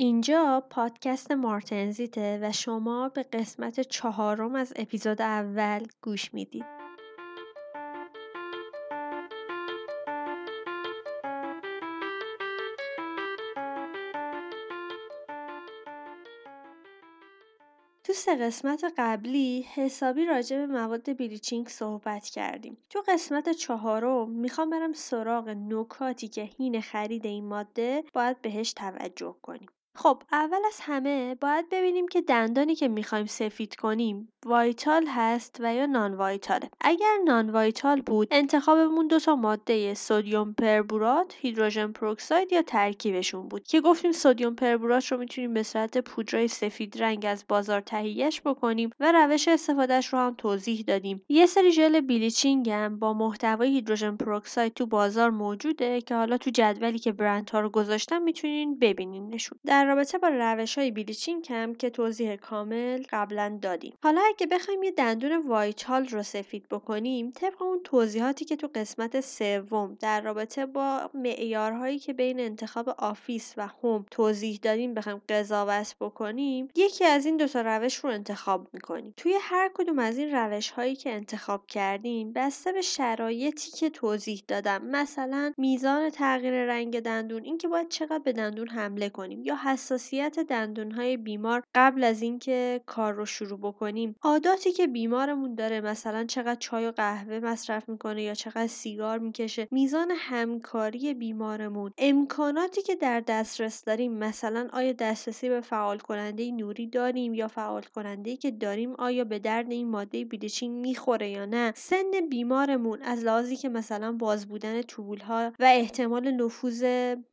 اینجا پادکست مارتنزیته و شما به قسمت چهارم از اپیزود اول گوش می‌دید. تو سه قسمت قبلی حسابی راجع به مواد بلیچینگ صحبت کردیم. تو قسمت چهارم می‌خوام برم سراغ نکاتی که هین خرید این ماده باید بهش توجه کنیم. خب اول از همه باید ببینیم که دندانی که می‌خوایم سفید کنیم vital هست و یا non-vital ه اگر non-vital بود انتخابمون دو تا ماده sodium perborate hydrogen peroxide یا ترکیبشون بود که گفتیم sodium perborate رو می‌تونیم به صورت پودرای سفید رنگ از بازار تهیهش بکنیم و روش استفادهش رو هم توضیح دادیم. یه سری ژل bleaching هم با محتوای hydrogen peroxide تو بازار موجوده که حالا تو جدولی که برندها رو گذاشتم می‌تونین ببینینشون. در رابطه با روش های bleaching هم که توضیح کامل قبلا دادیم. حالا اگه بخوایم یه دندون vital رو سفید بکنیم طبق اون توضیحاتی که تو قسمت سوم در رابطه با معیارهایی که بین انتخاب office و home توضیح دادیم بخوایم قضاوت بکنیم یکی از این دو تا روش رو انتخاب می‌کنیم. توی هر کدوم از این روش هایی که انتخاب کردیم بسته به شرایطی که توضیح دادم. مثلا میزان تغییر رنگ دندون اینکه باید چقدر به دندون حمله کنیم یا حساسیت های بیمار قبل از اینکه کار رو شروع بکنیم. عاداتی که بیمارمون داره مثلا چقدر چای و قهوه مصرف می‌کنه یا چقدر سیگار می‌کشه میزان همکاری بیمارمون. امکاناتی که در دسترس داریم مثلا آیا دسترسی به فعال کننده نوری داریم یا فعال کننده که داریم آیا به درد این ماده bleaching می‌خوره یا نه. سن بیمارمون از لحاظی که مثلا باز بودن و احتمال نفوذ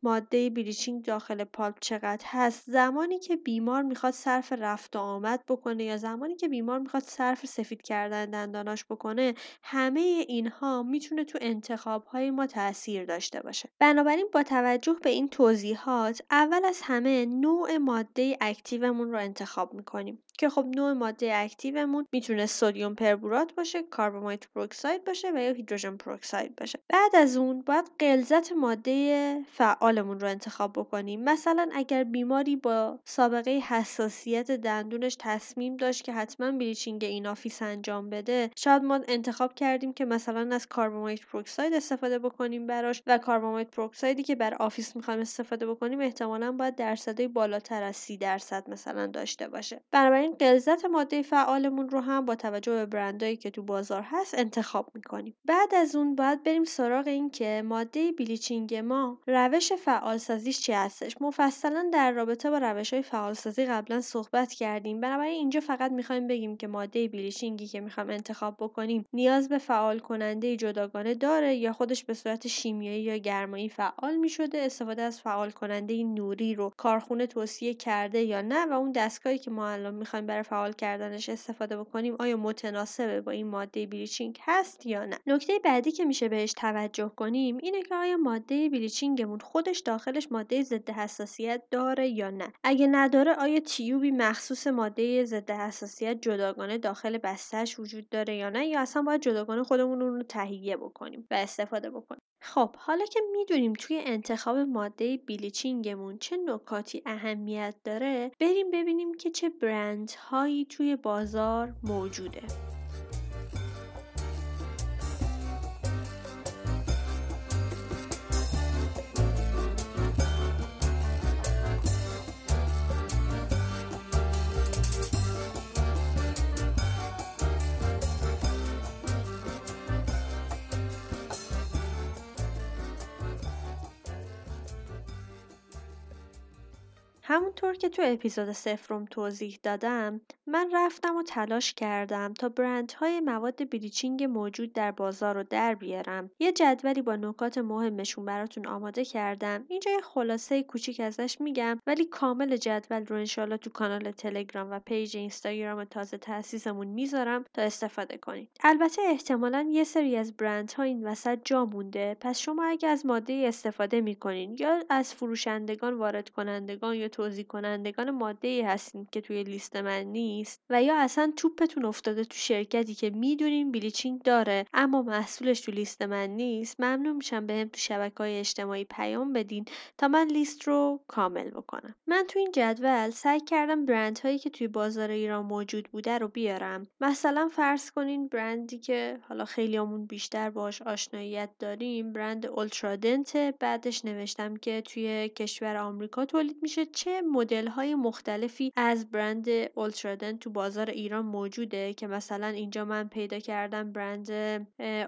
ماده bleaching داخل pulp چقدر هست. زمانی که بیمار می‌خواد صرف رفت و آمد بکنه یا زمانی که بیمار می‌خواد صرف سفید کردن دنداناش بکنه همه اینها می‌تونه تو انتخاب های ما تاثیر داشته باشه. بنابراین با توجه به این توضیحات اول از همه نوع ماده active مون رو انتخاب می‌کنیم. که خب نوع ماده active مون می‌تونه sodium perborate باشه carbamide peroxide باشه و یا hydrogen peroxide باشه. بعد از اون باید غلظت ماده فعالمون رو انتخاب بکنیم. مثلا اگر بیماری با سابقه حساسیت دندونش تصمیم داشت که حتما bleaching in office انجام بده شاید ما انتخاب کردیم که مثلا از carbamide peroxide استفاده بکنیم براش و carbamide peroxide ی که برا office می‌خوایم استفاده بکنیم احتمالا باید درصدی بالاتر از سی درصد مثلا داشته باشه. بنابراین غلظت ماده فعالمون رو هم با توجه به برندایی که تو بازار هست انتخاب می‌کنیم. بعد از اون باید بریم سراغ این که ماده bleaching ما روش فعال سازیش چی هستش. مفصلا در رابطه با روش های فعالسازی قبلا صحبت کردیم. بنابراین اینجا فقط می‌خوایم بگیم که ماده bleaching ی که می‌خوایم انتخاب بکنیم نیاز به فعال کننده جداگانه داره یا خودش به صورت شیمیایی یا گرمایی فعال می‌شده استفاده از فعال کننده نوری رو کارخونه توصیه کرده یا نه و اون دستگاهی که ما الان می‌خوایم برای فعال کردنش استفاده بکنیم آیا متناسبه با این ماده بلیچینگ هست یا نه؟ نکته بعدی که میشه بهش توجه کنیم اینه که آیا ماده بلیچینگمون خودش داخلش ماده ضد حساسیت داره یا نه؟ اگه نداره آیا تیوبی مخصوص ماده ضد حساسیت جداگانه داخل بستهش وجود داره یا نه؟ یا اصلا باید جداگانه خودمون رو تهیه بکنیم و استفاده بکنیم؟ خب حالا که می‌دونیم توی انتخاب ماده بیلیچینگمون چه نکاتی اهمیت داره بریم ببینیم که چه برندهایی توی بازار موجوده. Come همونطور که تو اپیزود صفرم توضیح دادم من رفتم و تلاش کردم تا برندهای مواد bleaching موجود در بازار رو در بیارم. یه جدولی با نکات مهمشون براتون آماده کردم. اینجا یه خلاصه کوچیک ازش میگم ولی کامل جدول رو انشالله تو کانال تلگرام و پیج اینستاگرام تازه تاسیسمون می‌ذارم تا استفاده کنید. البته احتمالا یه سری از برندها این وسط جا مونده. پس شما اگه از ماده استفاده می‌کنین یا از فروشندگان وارد کنندگان یا توزیع کنندگان ماده ای هستین که توی لیست من نیست و یا اصلا توپتون افتاده تو شرکتی که می‌دونین bleaching داره اما محصولش تو لیست من نیست ممنون میشم بهم تو شبکه های اجتماعی پیام بدین تا من لیست رو کامل بکنم. من تو این جدول سعی کردم برند هایی که توی بازار ایران موجود بوده رو بیارم. مثلا فرض کنین برندی که حالا خیلیامون بیشتر باش آشناییت داریم برند اولترادنت بعدش نوشتم که توی کشور آمریکا تولید میشه. چه مدل های مختلفی از برند اولترادنت تو بازار ایران موجوده که مثلا اینجا من پیدا کردم برند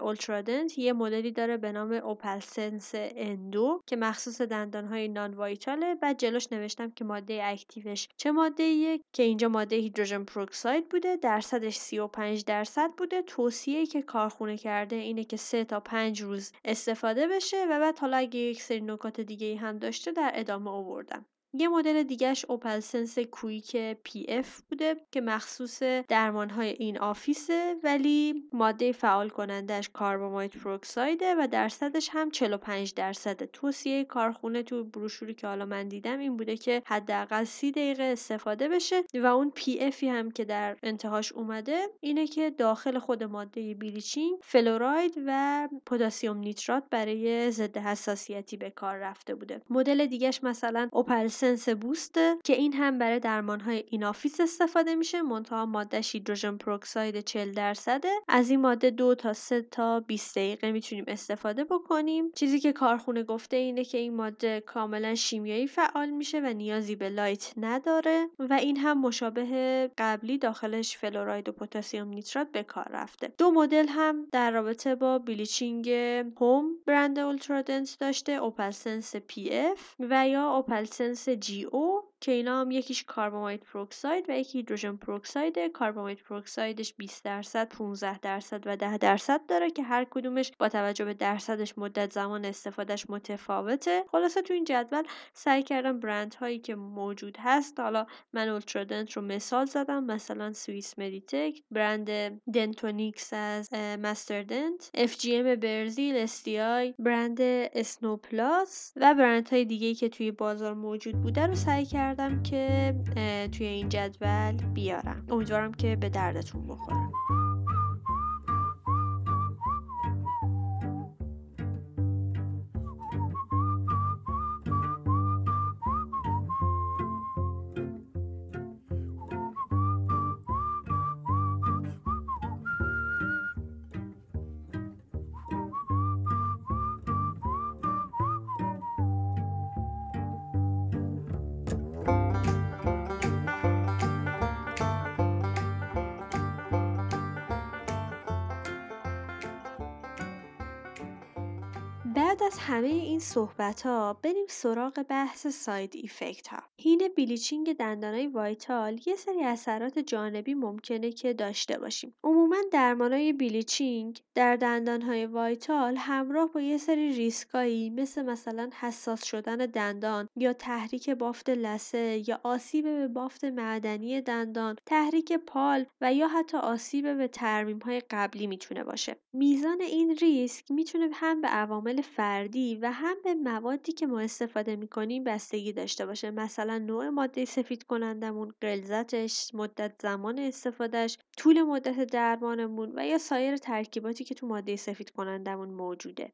Ultradent یه مدلی داره به نام Opalescence Endo که مخصوص دندان های non-vital ه بعد جلوش نوشتم که ماده اکتیوش چه ماده ایه که اینجا ماده hydrogen peroxide بوده درصدش 35 درصد بوده. توصیه که کارخونه کرده اینه که 3 تا 5 روز استفاده بشه و بعد حالا اگه یک سری نکات دیگه هم داشته در ادامه آوردم. یه مدل دیگهش Opalescence Quick PF بوده که مخصوص درمانهای in-office ه ولی ماده فعال کنندش carbamide peroxide ه و درصدش هم 45 درصده توصیه کارخونه تو بروشوری که حالا من دیدم این بوده که حداقل 30 دقیقه استفاده بشه و اون PF ی هم که در انتهاش اومده اینه که داخل خود ماده bleaching فلوراید و پتاسیم نیترات برای ضد حساسیتی به کار رفته بوده. مدل دیگهش مثلا Opalescence Boost ه که این هم برای درمان های in-office استفاده میشه. منتها ماده hydrogen peroxide 40 درصده از این ماده دو تا 3 تا 20 دقیقه می‌تونیم استفاده بکنیم. چیزی که کارخونه گفته اینه که این ماده کاملا شیمیایی فعال میشه و نیازی به light نداره و این هم مشابه قبلی داخلش فلوراید و پتاسیم نیترات به کار رفته. دو مدل هم در رابطه با bleaching home برند Ultradent داشته Opalescence PF و یا Opalescence Go که اینا هم یکیش carbamide peroxide و یکی hydrogen peroxide. carbamide peroxide ش 20 درصد 15 درصد و 10 درصد داره که هر کدومش با توجه به درصدش مدت زمان استفادهش متفاوته. خلاصه تو این جدول سعی کردم برند هایی که موجود هست. حالا من Ultradent رو مثال زدم مثلا Swiss Meditec برند Dentonics از Master-Dent FGM برزیل SDI برند Snow Plus و برند های دیگه که توی بازار موجود بوده رو سعی کردم کردم که توی این جدول بیارم. امیدوارم که به دردتون بخوره. بعد از همه این صحبت ها بریم سراغ بحث side effect ها حین bleaching دندانای vital یه سری اثرات جانبی ممکنه که داشته باشیم. عموما درمانای bleaching در دندانهای vital همراه با یه سری ریسکایی مثل مثلا حساس شدن دندان یا تحریک بافت لسه یا آسیب به بافت معدنی دندان تحریک pulp و یا حتی آسیب به ترمیم های قبلی می‌تونه باشه. میزان این ریسک می‌تونه هم به عوامل فردی و هم به موادی که ما استفاده می‌کنیم بستگی داشته باشه. مثلا نوع ماده سفید کنندمون غلظتش مدت زمان استفادهش طول مدت درمانمون و یا سایر ترکیباتی که تو ماده سفید کنندمون موجوده.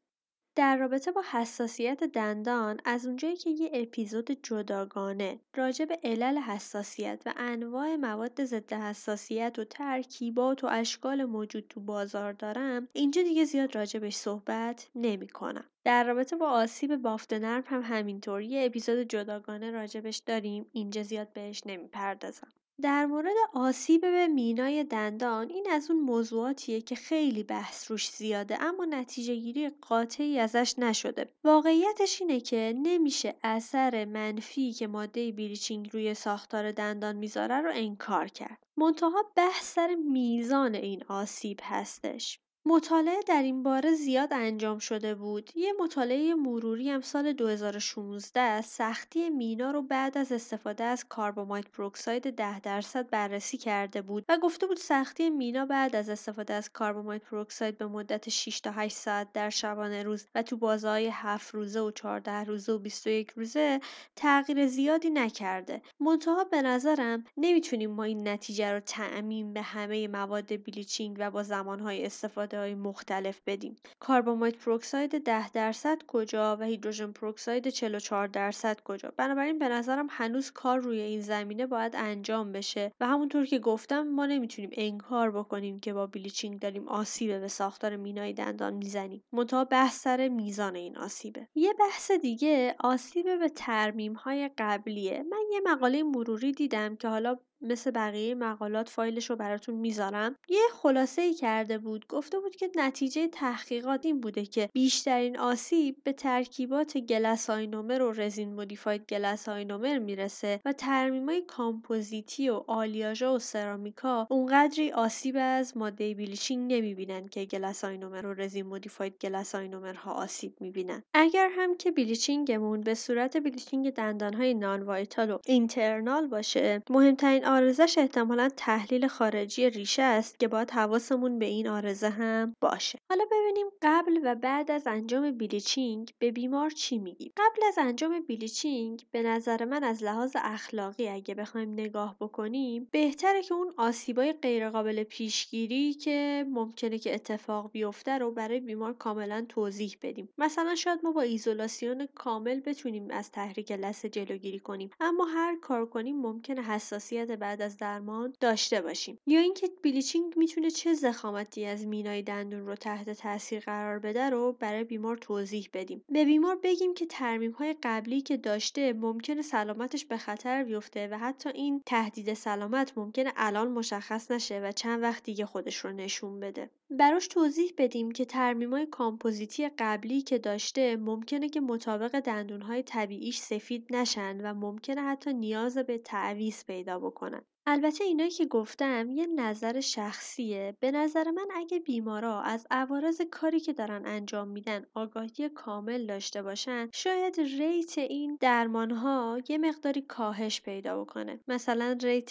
در رابطه با حساسیت دندان از اونجایی که یه اپیزود جداگانه راجع به علل حساسیت و انواع مواد ضد حساسیت و ترکیبات و اشکال موجود تو بازار دارم اینجا دیگه زیاد راجبش صحبت نمی کنم. در رابطه با آسیب بافت نرم هم همینطور یه اپیزود جداگانه راجبش داریم اینجا زیاد بهش نمی‌پردازم. در مورد آسیب به مینای دندان این از اون موضوعاتیه که خیلی بحث روش زیاده اما نتیجه گیری قاطعی ازش نشده. واقعیتش اینه که نمیشه اثر منفی که ماده bleaching روی ساختار دندان می‌ذاره رو انکار کرد. منتها بحث سر میزان این آسیب هستش. مطالعه در این باره زیاد انجام شده بود. یه مطالعه مروری هم سال 2016 سختی مینا رو بعد از استفاده از carbamide peroxide 10 درصد بررسی کرده بود و گفته بود سختی مینا بعد از استفاده از carbamide peroxide به مدت 6 تا 8 ساعت در شبانه روز و تو بازه‌های 7 روزه و 14 روزه و 21 روزه تغییر زیادی نکرده. منتها به نظرم نمی‌تونیم ما این نتیجه رو تعمیم به همه مواد bleaching و با زمانهای استفاده های مختلف بدیم. carbamide peroxide 10 درصد کجا و hydrogen peroxide 44 درصد کجا؟ بنابراین به نظرم هنوز کار روی این زمینه باید انجام بشه و همونطور که گفتم ما نمی‌تونیم انکار بکنیم که با bleaching داریم آسیب به ساختار مینای دندان می‌زنیم. منتها بحث سر میزان این آسیبه. یه بحث دیگه آسیب به ترمیم های قبلیه. من یه مقاله مروری دیدم که حالا مثل بقیه مقالات فایلش رو براتون می‌ذارم. یه خلاصه ای کرده بود. گفته بود که نتیجه تحقیقات این بوده که بیشترین آسیب به ترکیبات glass ionomer و resin-modified glass ionomer می‌رسه و ترمیمای کامپوزیتی و آلیاژا و سرامیکا اونقدری آسیب از ماده bleaching نمی‌بینن که glass ionomer و resin-modified glass ionomer ها آسیب می‌بینن. اگر هم که bleaching مون به صورت bleaching دندانهای non-vital و internal باشه مهمترین عارضه‌ش احتمالا تحلیل خارجی ریشه است که باید حواسمون به این عارضه هم باشه. حالا ببینیم قبل و بعد از انجام bleaching به بیمار چی میگیم؟ قبل از انجام بلیچینگ به نظر من از لحاظ اخلاقی اگه بخوایم نگاه بکنیم بهتره که اون آسیبای غیرقابل پیشگیری که ممکنه که اتفاق بیفته رو برای بیمار کاملا توضیح بدیم. مثلا شاید ما با ایزولاسیون کامل بتونیم از تحریک لثه جلوگیری کنیم اما هر کار کنیم ممکنه حساسیت بعد از درمان داشته باشیم. یا اینکه بلیچینگ می‌تونه چه زخامتی از مینای دندون رو تحت تاثیر قرار بده رو برای بیمار توضیح بدیم. به بیمار بگیم که ترمیم های قبلی که داشته ممکنه سلامتش به خطر بیفته و حتی این تهدید سلامت ممکنه الان مشخص نشه و چند وقت دیگه خودش رو نشون بده. براش توضیح بدیم که های کامپوزیتی قبلی که داشته ممکنه که مطابق دندونهای طبیعیش سفید نشن و ممکنه حتی نیاز به تعویض پیدا بکنن. البته اینایی که گفتم یه نظر شخصیه. به نظر من اگه بیمارا از عوارض کاری که دارن انجام میدن آگاهی کامل داشته باشن شاید rate این درمان ها یه مقداری کاهش پیدا بکنه. مثلا rate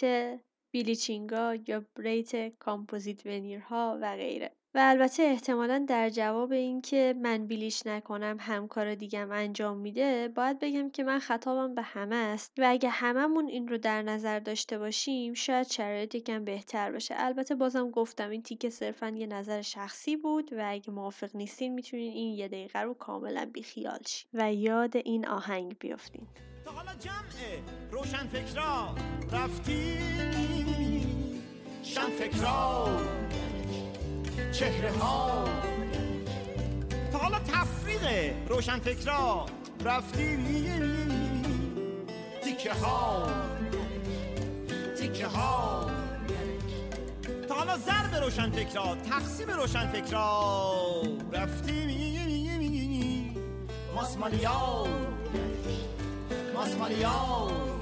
bleaching ا یا rate composite veneer ها و غیره. و البته احتمالا در جواب اینکه من bleach نکنم همکار دیگم انجام میده باید بگم که من خطابم به همه است و اگه هممون این رو در نظر داشته باشیم شاید شرایط یکم بهتر باشه. البته بازم گفتم این تیکه صرفا یه نظر شخصی بود و اگه موافق نیستین می‌تونین این یه دقیقه رو کاملا بیخیال شین و یاد این آهنگ بیافتین. تا حالا جمعه روشن فکرا رفتی شن فکرا چهره ها تا حالا تفریق روشن فکرا رفتی تیکه ها تیکه ها تا حالا ضرب روشن فکرا تقسیم روشن فکرا رفتی ماسمالیا ماسمالیا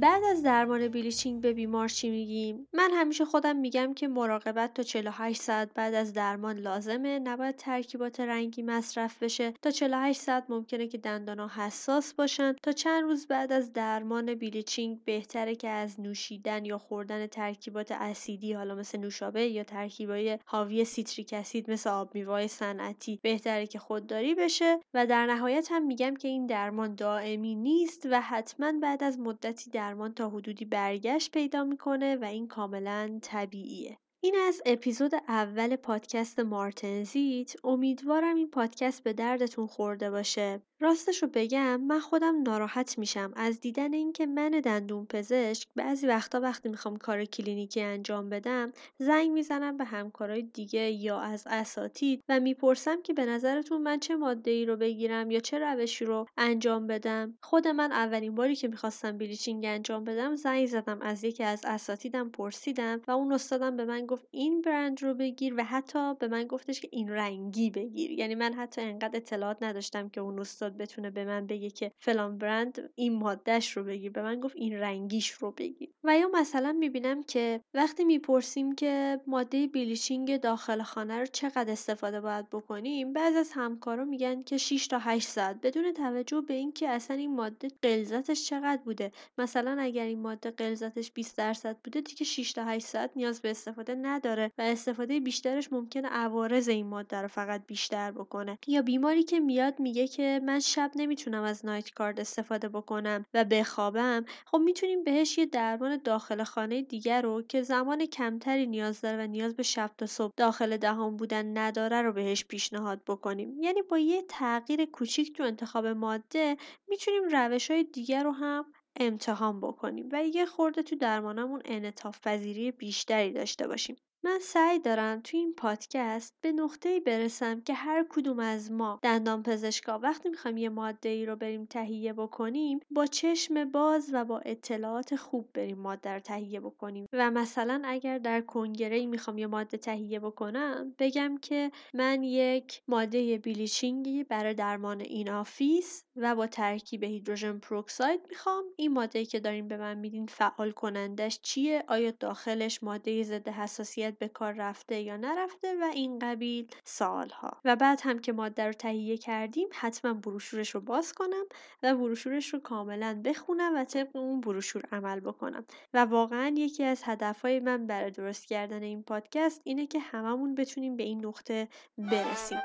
بعد از درمان بلیچینگ به بیمار چی میگیم؟ من همیشه خودم میگم که مراقبت تا 48 ساعت بعد از درمان لازمه. نباید ترکیبات رنگی مصرف بشه. تا 48 ساعت ممکنه که دندانا حساس باشن. تا چند روز بعد از درمان بلیچینگ بهتره که از نوشیدن یا خوردن ترکیبات اسیدی حالا مثل نوشابه یا ترکیبای حاوی citric acid مثل آب میوه صنعتی بهتره که خودداری بشه. و در نهایت هم میگم که این درمان دائمی نیست و حتما بعد از مدتی درمان تا حدودی برگشت پیدا می‌کنه و این کاملا طبیعیه. این از اپیزود اول پادکست مارتنزیت امیدوارم این پادکست به دردتون خورده باشه. راستش رو بگم من خودم ناراحت میشم. از دیدن اینکه من دندون پزشک بعضی وقتا وقتی می‌خوام کار کلینیکی انجام بدم زنگ می‌زنم به همکارای دیگه یا از اساتید و می‌پرسم که به نظرتون من چه ماده ای رو بگیرم یا چه روشی رو انجام بدم. خود من اولین باری که می‌خواستم بلیچینگ انجام بدم زنگ زدم از یکی از اساتیدم پرسیدم و اون استادم به من گفت این برند رو بگیر و حتی به من گفتش که این رنگی بگیر. یعنی من حتی انقدر اطلاعات نداشتم که اون استاد بتونه به من بگه که فلان برند این مادهش رو بگیر. به من گفت این رنگیش رو بگیر. و یا مثلا می‌بینم که وقتی می‌پرسیم که ماده بلیچینگ داخل خانه رو چقدر استفاده باید بکنیم بعض از همکارا میگن که 6 تا 8 ساعت بدون توجه به اینکه اصلا این ماده غلظتش چقدر بوده. مثلا اگر این ماده غلظتش 20 درصد بوده دیگه 6 تا 8 ساعت نیاز به استفاده نداره و استفاده بیشترش ممکنه عوارض این ماده رو فقط بیشتر بکنه. یا بیماری که میاد میگه که من شب نمی‌تونم از نایت کارد استفاده بکنم و بخوابم. خب می‌تونیم بهش یه درمان داخل خانه دیگر رو که زمان کمتری نیاز داره و نیاز به شب تا صبح داخل دهان بودن نداره رو بهش پیشنهاد بکنیم. یعنی با یه تغییر کوچیک تو انتخاب ماده می‌تونیم روش های دیگر رو هم امتحان بکنیم و یه خورده تو درمانمون انعطاف پذیری بیشتری داشته باشیم. من سعی دارم تو این پادکست به نقطه‌ای برسم که هر کدوم از ما دندان پزشکا وقتی می‌خوایم یه ماده ای رو بریم تهیه بکنیم با چشم باز و با اطلاعات خوب بریم ماده رو تهیه بکنیم. و مثلا اگر در کنگره ای می‌خوام یه ماده تهیه بکنم بگم که من یک ماده bleaching ی برای درمان in-office و با ترکیب hydrogen peroxide می‌خوام. این ماده که داریم به من میدین فعال کنندش چیه؟ آیا داخلش ماده ضد حساسیت به کار رفته یا نرفته؟ و این قبیل سوال‌ها و بعد هم که ماده رو تهیه کردیم حتما بروشورش رو باز کنم و بروشورش رو کاملا بخونم و طبق اون بروشور عمل بکنم. و واقعا یکی از هدفهای من برای درست کردن این پادکست اینه که هممون بتونیم به این نقطه برسیم.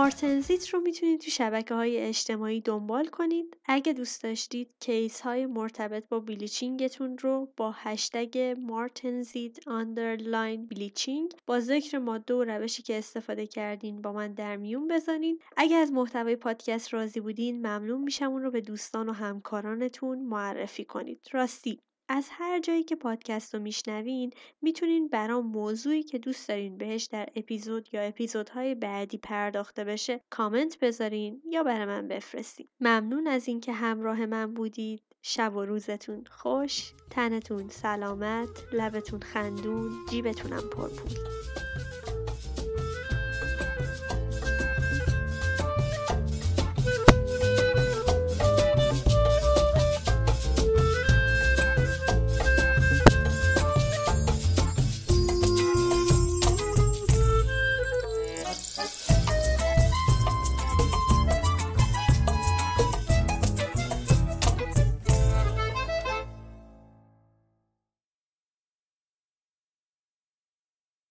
مارتنزیت رو می‌تونید تو شبکه های اجتماعی دنبال کنید. اگه دوست داشتید case های مرتبط با bleaching تون رو با هشتگ مارتنزیت underline bleaching با ذکر ماده و روشی که استفاده کردین با من در میون بزنین. اگه از محتوای پادکست راضی بودین ممنون میشم اون رو به دوستان و همکارانتون معرفی کنید. راستی! از هر جایی که پادکست رو میشنوین می‌تونین برام موضوعی که دوست دارین بهش در اپیزود یا اپیزودهای بعدی پرداخته بشه کامنت بذارین یا برای من بفرستین. ممنون از اینکه همراه من بودید. شب و روزتون خوش. تنتون سلامت لبتون خندون جیبتونم پرپول.